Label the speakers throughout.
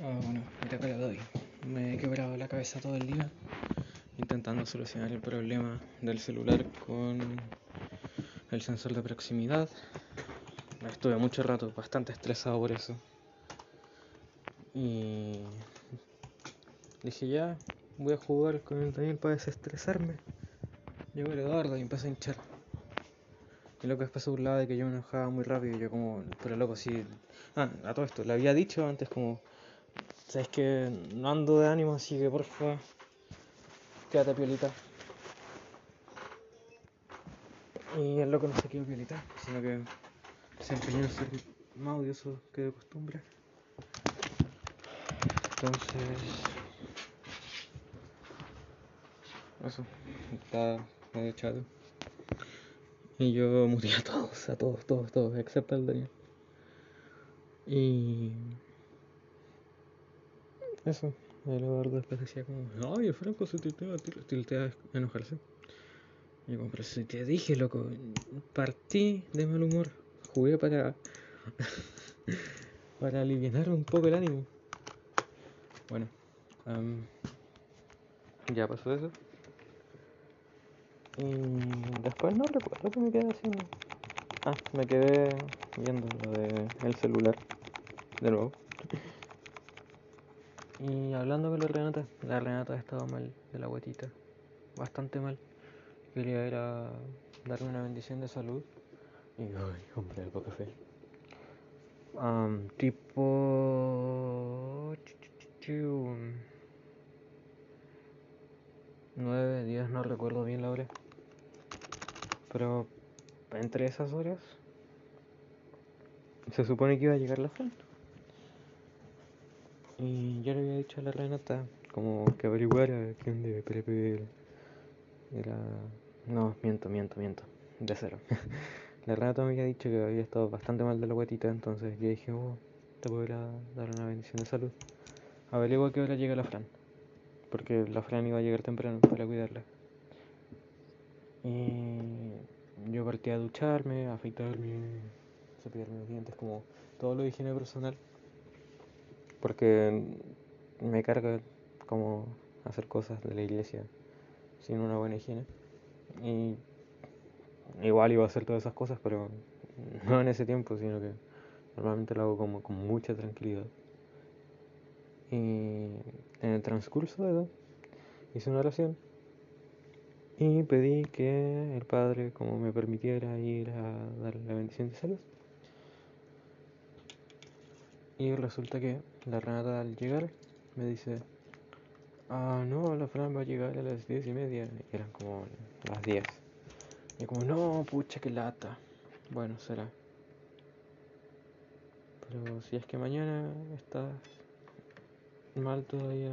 Speaker 1: Ah, bueno, te acá doy. Me he quebrado la cabeza todo el día intentando solucionar el problema del celular con el sensor de proximidad. Estuve mucho rato bastante estresado por eso. Y dije ya, voy a jugar con el Daniel para desestresarme. Llegó el Eduardo y empecé a hinchar. Y lo que después se burlaba de que yo me enojaba muy rápido y yo como, pero loco, sí. Ah, a todo esto, le había dicho antes como, sabes que no ando de ánimo, así que porfa, quédate piolita. Y el loco no se quedó piolita, sino que se empeñó en ser más odioso que de costumbre. Entonces, eso, está medio chato. Y yo morí a todos, a todos, todos, todos, excepto al Daniel. Y eso, el Eduardo después decía como, ay, el Franco se tiltea, tiltea a enojarse. Y como, pero si te dije, loco, partí de mal humor, jugué para, para aliviar un poco el ánimo. Bueno, um, ya pasó eso. Y después no recuerdo que me quedé haciendo. Ah, me quedé viendo lo de el celular de nuevo. Y hablando con la Renata, la Renata ha estado mal de la guatita, bastante mal. Quería ir a darle una bendición de salud. Y ay, hombre, el poco fe. Um, tipo 9, 10, no recuerdo bien la hora. Pero entre esas horas se supone que iba a llegar la frente. Y yo le había dicho a la Renata como que averiguara quién de Pepe era... No, miento, miento, miento. De cero. la Renata me había dicho que había estado bastante mal de la guatita, entonces yo dije, oh, te podría dar una bendición de salud. Averigua a qué hora llega la Fran. Porque la Fran iba a llegar temprano para cuidarla. Y yo partí a ducharme, a afeitarme, cepillarme los dientes, como todo lo de higiene personal. Porque me carga como hacer cosas de la iglesia sin una buena higiene. Y igual iba a hacer todas esas cosas, pero no en ese tiempo, sino que normalmente lo hago como con mucha tranquilidad. Y en el transcurso de eso, hice una oración y pedí que el Padre como me permitiera ir a dar la bendición de salud. Y resulta que la Renata al llegar me dice, ah, no, la Fran va a llegar a las diez y media. Eran como las diez. Y como, no, pucha, que lata. Bueno, será. Pero si es que mañana estás mal todavía,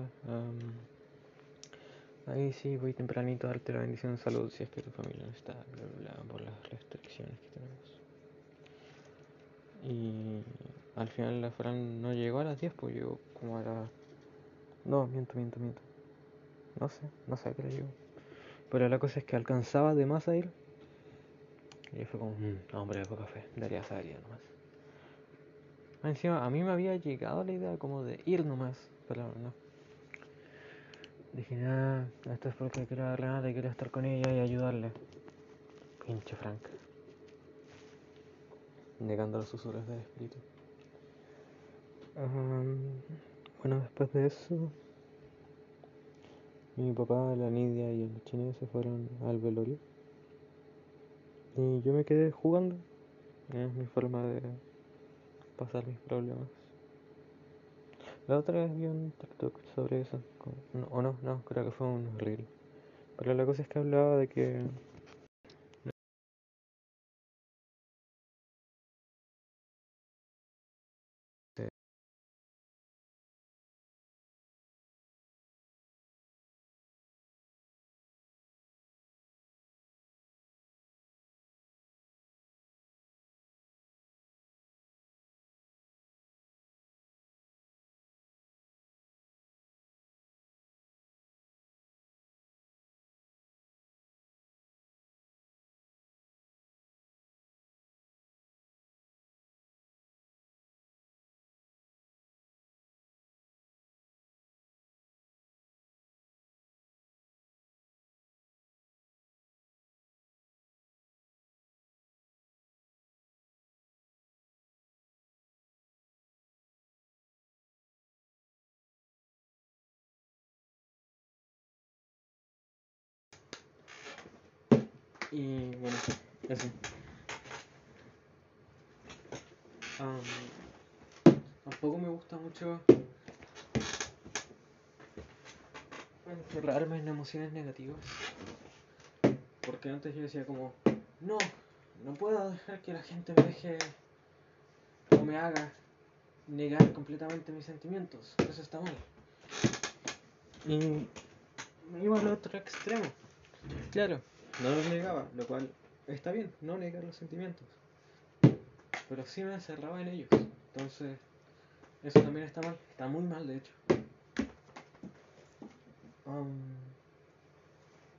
Speaker 1: ahí sí voy tempranito a darte la bendición de salud si es que tu familia no está, bla, por las restricciones que tenemos. Y al final la Fran no llegó a las 10, pues llegó como a las... No, miento, miento, miento. No sé, no sé a qué le llegó. Pero la cosa es que alcanzaba de más a ir. Y fue como, mmm, hombre, de poca fe, daría salida nomás. Encima, a mí me había llegado la idea como de ir nomás, pero no. Dije, nada, esto es porque quiero a Renata y quiero estar con ella y ayudarle. Pinche Frank. Negando los susurros del espíritu. Bueno, después de eso, mi papá, la Nidia y el chino se fueron al velorio. Y yo me quedé jugando. Es mi forma de pasar mis problemas. La otra vez vi un TikTok sobre eso. o no, no, creo que fue un reel. Pero la cosa es que hablaba de que Y bueno. Am, tampoco me gusta mucho encerrarme en emociones negativas. Porque antes yo decía como, no, no puedo dejar que la gente me deje o me haga negar completamente mis sentimientos. Eso está mal. Y me iba al otro extremo. Claro, no los negaba, lo cual está bien, no negar los sentimientos. Pero sí me encerraba en ellos. Entonces, eso también está mal. Está muy mal, de hecho. Um,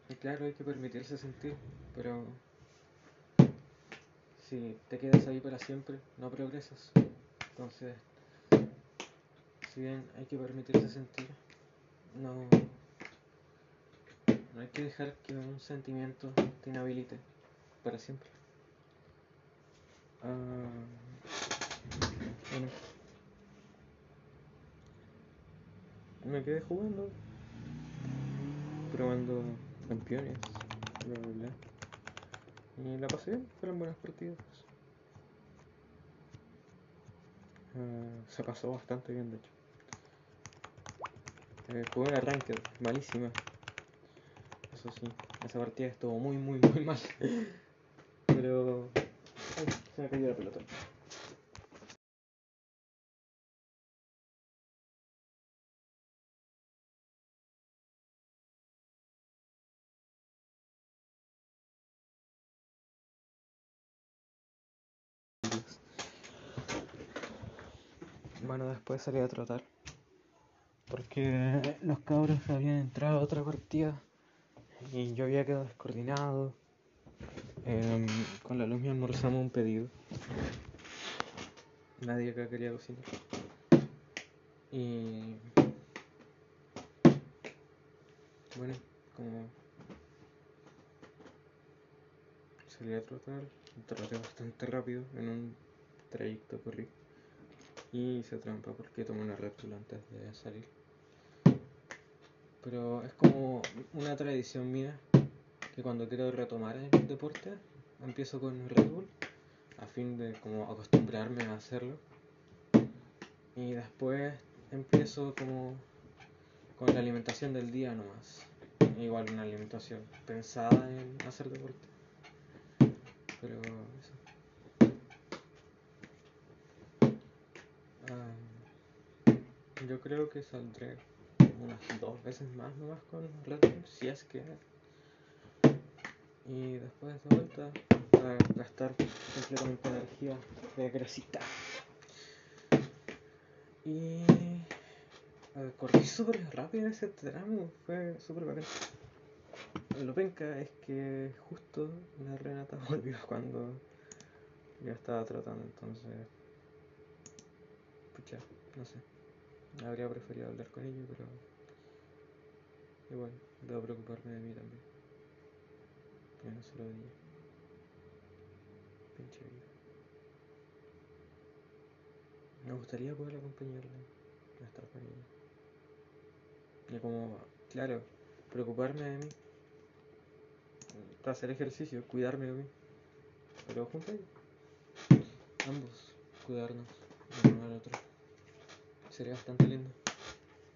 Speaker 1: y claro, hay que permitirse sentir, pero si te quedas ahí para siempre, no progresas. Entonces, si bien hay que permitirse sentir, no, no hay que dejar que un sentimiento te inhabilite para siempre. Ah, bueno. Me quedé jugando, probando campeones, bla bla bla. Y la pasé bien, fueron buenas partidas. Ah, se pasó bastante bien, de hecho. Eh, jugué una ranked, malísima. Eso sí, esa partida estuvo muy, muy, muy mal. Pero. Ay, se me cayó la pelota. Bueno, después salí a trotar. Porque los cabros habían entrado a otra partida y yo había quedado descoordinado. Em, con la luz me almorzamos un pedido. Nadie acá quería cocinar. Y. Bueno, como. Salí a trotar, troté bastante rápido en un trayecto corrí. Y hice trampa porque tomé una Red Bull antes de salir. Pero es como una tradición mía que cuando quiero retomar el deporte empiezo con Red Bull a fin de como acostumbrarme a hacerlo. Y después empiezo como con la alimentación del día nomás. Igual una alimentación pensada en hacer deporte. Pero eso. Ah, yo creo que saldré unas dos veces más nomás con Red Bull, si es que. Y después de esa vuelta, a gastar completamente energía de grasita. Y. eh, corrí súper rápido ese tramo, fue súper bacán. Lo penca es que justo la Renata volvió cuando yo estaba tratando, entonces. Pucha, no sé. Habría preferido hablar con ella, pero. Igual, debo preocuparme de mí también. Que no solo ella. Pinche vida. Me gustaría poder acompañarla estar con ella. Y como, claro, preocuparme de mí. Hacer ejercicio, cuidarme de mí. Pero junto a ella. Ambos, cuidarnos el uno al otro. Sería bastante lindo.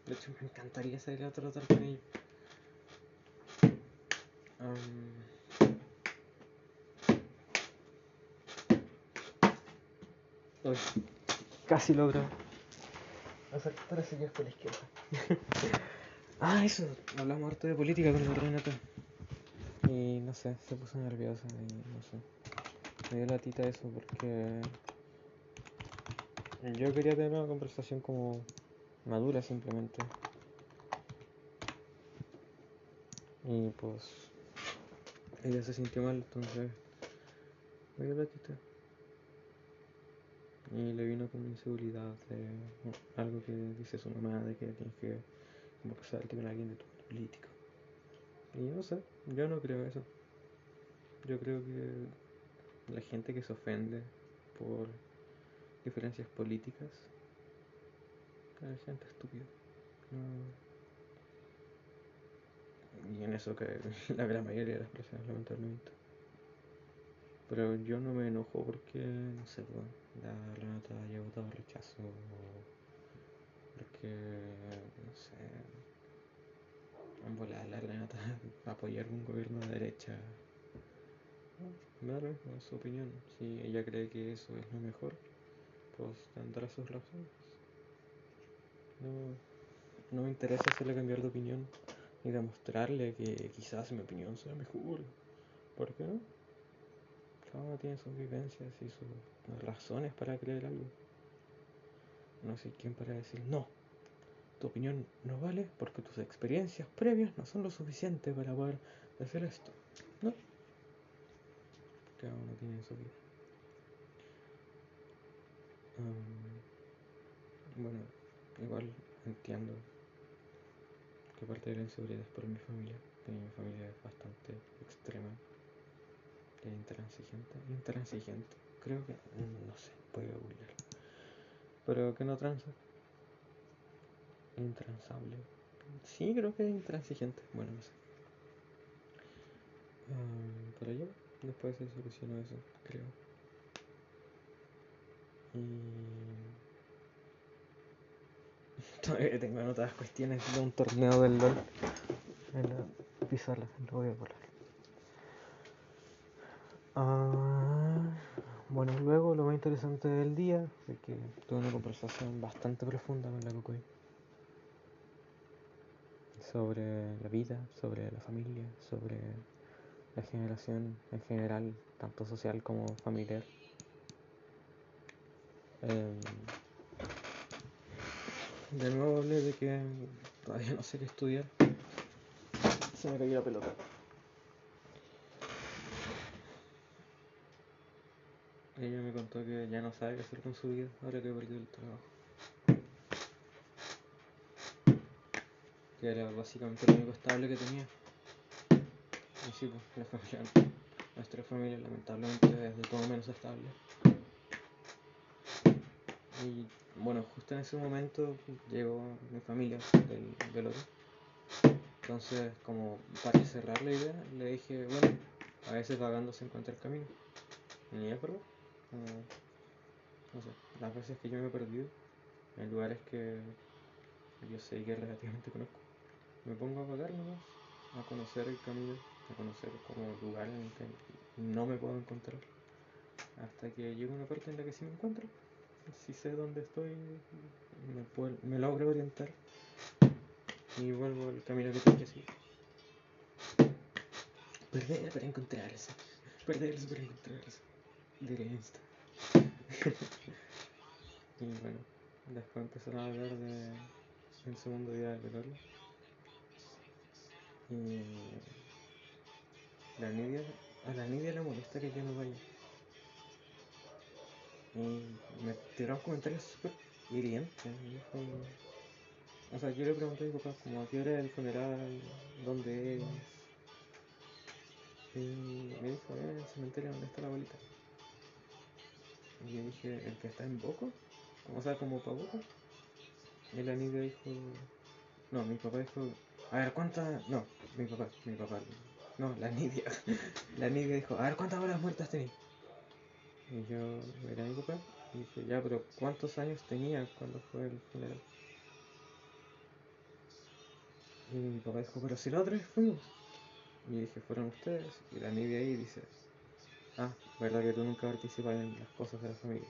Speaker 1: De hecho, me encantaría salir a trotar con ella. Am, Uy, casi logro acertar ese ya por la izquierda. ah, eso, hablamos harto de política con el Renato. Y no sé, se puso nerviosa y no sé. Me dio la tita eso porque yo quería tener una conversación como madura simplemente. Y pues ella se sintió mal, entonces me dio la tita. Y le vino como inseguridad de algo que dice su mamá, de que tienes que como casarte con alguien de tu político. Y no sé, yo no creo eso. Yo creo que la gente que se ofende por diferencias políticas es gente estúpida. Y en eso que la gran mayoría de las personas lamentablemente. Pero yo no me enojo porque, no sé, pues, la Renata haya votado rechazo o porque, no sé, en volar la Renata apoyar un gobierno de derecha. No, me da mismo, es su opinión. Si ella cree que eso es lo mejor, pues tendrá sus razones. No, no me interesa hacerle cambiar de opinión y demostrarle que quizás mi opinión sea mejor. ¿Por qué no? Cada uno tiene sus vivencias y sus razones para creer algo. No sé quién para decir no. Tu opinión no vale porque tus experiencias previas no son lo suficiente para poder hacer esto. No. Cada uno tiene su vida. Bueno, igual entiendo parte de la inseguridad es por mi familia, que mi familia es bastante extrema, es intransigente, intransigente, creo que, no sé, voy a googlear, pero que no transa, intransable, sí creo que es intransigente, bueno, no sé, um, pero ya, después se solucionó eso, creo, y Todavía tengo anotadas cuestiones de un torneo del LOL en la pizarra, lo voy a borrar. Ah, bueno, luego lo más interesante del día fue que tuve una conversación bastante profunda con la Cocoy sobre la vida, sobre la familia, sobre la generación en general, tanto social como familiar. Eh, de nuevo hablé de que todavía no sé qué estudiar. Se me cayó la pelota. Ella me contó que ya no sabe qué hacer con su vida ahora que perdió el trabajo. Que era básicamente lo único estable que tenía. Y sí, pues, la familia, nuestra familia lamentablemente es de todo menos estable. Y bueno, justo en ese momento llegó mi familia del, del otro. Entonces, como para cerrar la idea, le dije, bueno, a veces vagando se encuentra el camino. Ni verdad. Como, no sé, las veces que yo me he perdido en lugares que yo sé que relativamente conozco, me pongo a vagar nomás, a conocer el camino, a conocer como lugares en que no me puedo encontrar. Hasta que llega una parte en la que sí me encuentro si sé dónde estoy, me, puedo, me logro orientar y vuelvo al camino que tengo que seguir. Perder para encontrarse, perderse para encontrarse, diré esto. y bueno, después empezaron a hablar de el segundo día del velorio. Y la Nidia, a la Nidia le molesta que yo no vaya. Y me tiraron comentarios súper hirientes. me dijo- O sea, yo le pregunté a mi papá como a qué hora es el funeral, dónde es. Y me dijo, eh, el cementerio donde está la abuelita. Y yo dije, ¿el que está en Boco? O sea, como para Boco. Y la niña dijo, no, mi papá dijo, a ver, ¿cuántas? No, mi papá, mi papá. No, la Nidia. La Nidia dijo, a ver, ¿cuántas horas muertas tenéis? Y yo miré a mi papá y dije, ya, pero ¿cuántos años tenía cuando fue el funeral? Y mi papá dijo, pero si la otra fuimos. Y dije, fueron ustedes. Y la Nidia ahí dice, ah, ¿verdad que tú nunca participas en las cosas de la familia?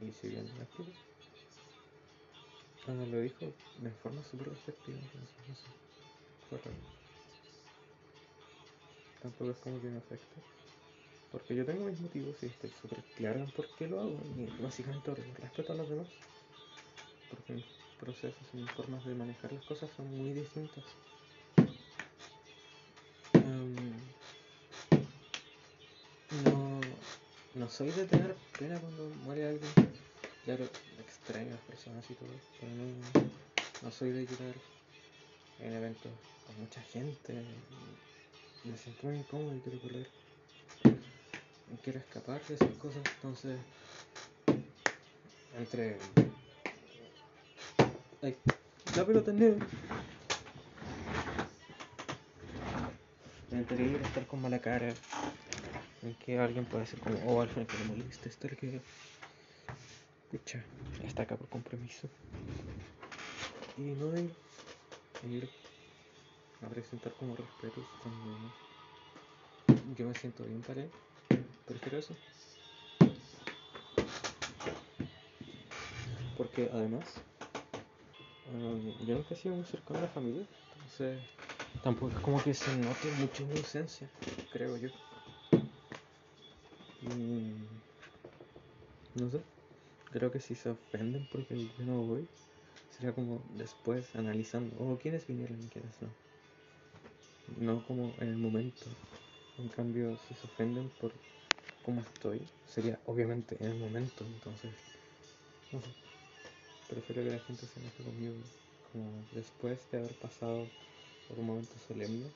Speaker 1: Y si bien la explico. Ah, lo dijo de forma súper despectiva, entonces no sé. Fue raro. Tampoco es como que me afecte. Porque yo tengo mis motivos y estoy súper claro en por qué lo hago. Y básicamente por respeto a los demás. Porque mis procesos y mis formas de manejar las cosas son muy distintas. Em, no, no soy de tener pena cuando muere alguien. Claro, extraño las personas y todo. Pero no, no soy de llorar en eventos con mucha gente. Me siento muy incómodo y quiero correr. Y quiero escapar de esas cosas. Entonces, entre. La pelota es negra. Entre ir a estar con mala cara en que alguien puede decir como, oh, al final que le moleste estar que... Pucha, está acá por compromiso. Y no ir, ir a presentar como respetos cuando yo me siento bien para él. Prefiero eso. Porque además, um, yo nunca he sido muy cercano a la familia, entonces tampoco es como que se note mucho mi ausencia, creo yo. Y no sé, creo que si se ofenden porque yo no voy, sería como después analizando, oh, quiénes vinieron y quiénes no. No como en el momento. En cambio, si se ofenden por cómo estoy, sería obviamente en el momento, entonces, no sé. Prefiero que la gente se enoje conmigo como después de haber pasado por un momento solemne,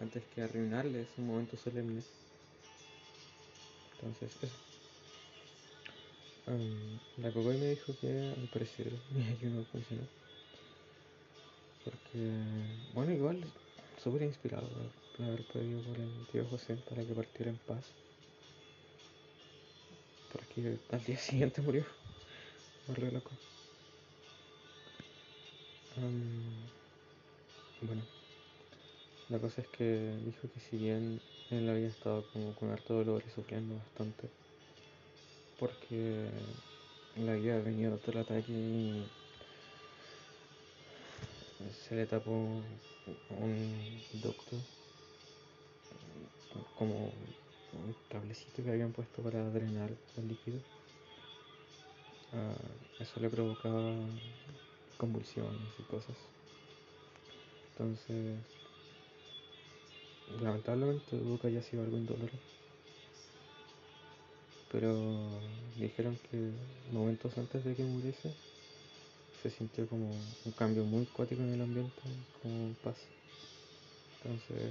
Speaker 1: antes que arruinarles un momento solemne. Entonces, eso. La Cocoy me dijo que al parecer mi ayuno funcionó. Porque, bueno, igual, súper inspirado por haber pedido por el tío José para que partiera en paz. Porque al día siguiente murió. Re loco. Bueno, la cosa es que dijo que si bien él había estado como con harto dolor y sufriendo bastante, porque le había venido otro ataque y se le tapó un ducto, como un cablecito que habían puesto para drenar el líquido. Uh, eso le provocaba convulsiones y cosas. Entonces, lamentablemente dudo que haya sido algo indoloro. Pero dijeron que momentos antes de que muriese se sintió como un cambio muy cuático en el ambiente, como paz. Entonces,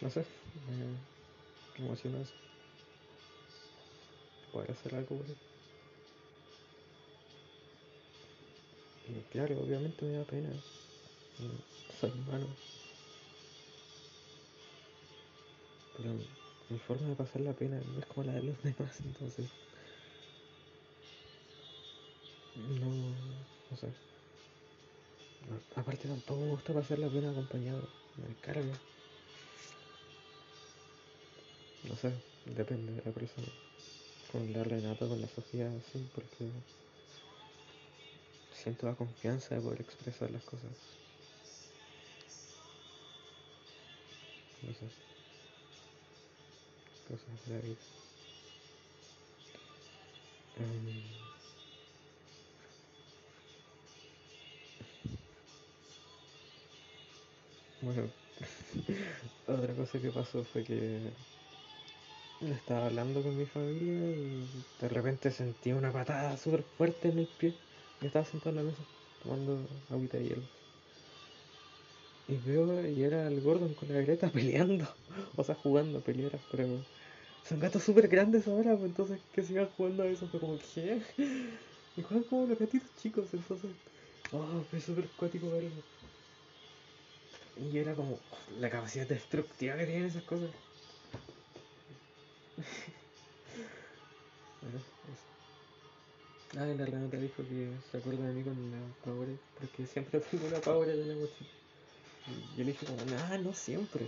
Speaker 1: no sé, me emociona eso. Poder hacer algo por claro, obviamente me da pena. Soy humano. Pero mi forma de pasar la pena no es como la de los demás, entonces. No, no sé. Aparte tampoco me gusta pasar la pena acompañado. Me carga. No sé, depende de la persona. Con la Renata, con la Sofía, sí, porque siento la confianza de poder expresar las cosas. No sé. Cosas de la vida. Um, bueno, otra cosa que pasó fue que estaba hablando con mi familia y de repente sentí una patada súper fuerte en el pie. Y estaba sentado en la mesa tomando agüita de hielo. Y veo y era el Gordon con la Greta peleando. O sea, jugando a pelear, pero son gatos súper grandes ahora, pues entonces que sigan jugando a eso fue como que. Y juegan como los gatitos chicos, entonces. Oh, fue súper acuático verlo. Y era como la capacidad destructiva que tienen esas cosas. Ah, la Renata dijo que se acuerda de mí con la Powerade, porque siempre tengo una Powerade en la mochila. Yo le dije como, ah, no siempre.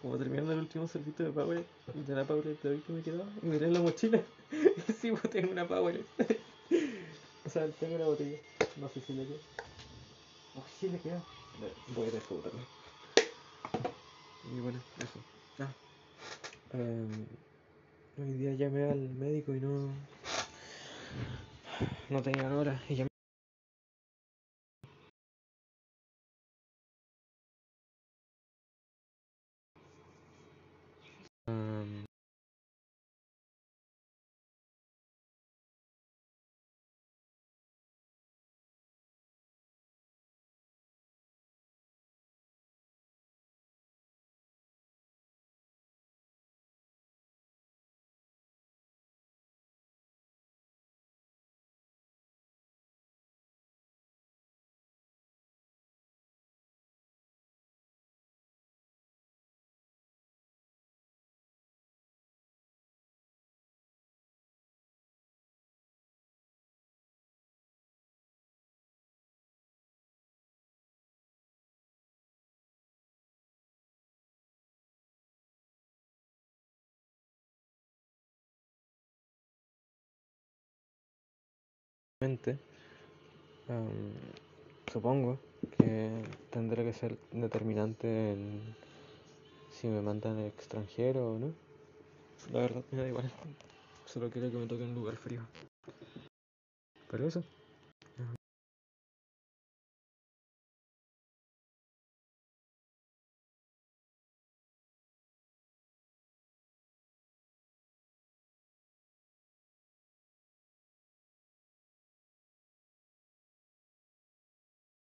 Speaker 1: Como terminando el último servicio de Powerade, de la Powerade de hoy que me quedaba, y miré en la mochila, y sí, tengo una Powerade. o sea, tengo una botella, no sé si le queda. Oh, sí le queda. Voy a descubrirlo. Y bueno, eso. Ah. Um, hoy día llamé al médico y no no tenían hora. Y Supongo que tendrá que ser determinante en si me mandan extranjero o no. La verdad me da igual. Solo quiero que me toque un lugar frío. Pero eso.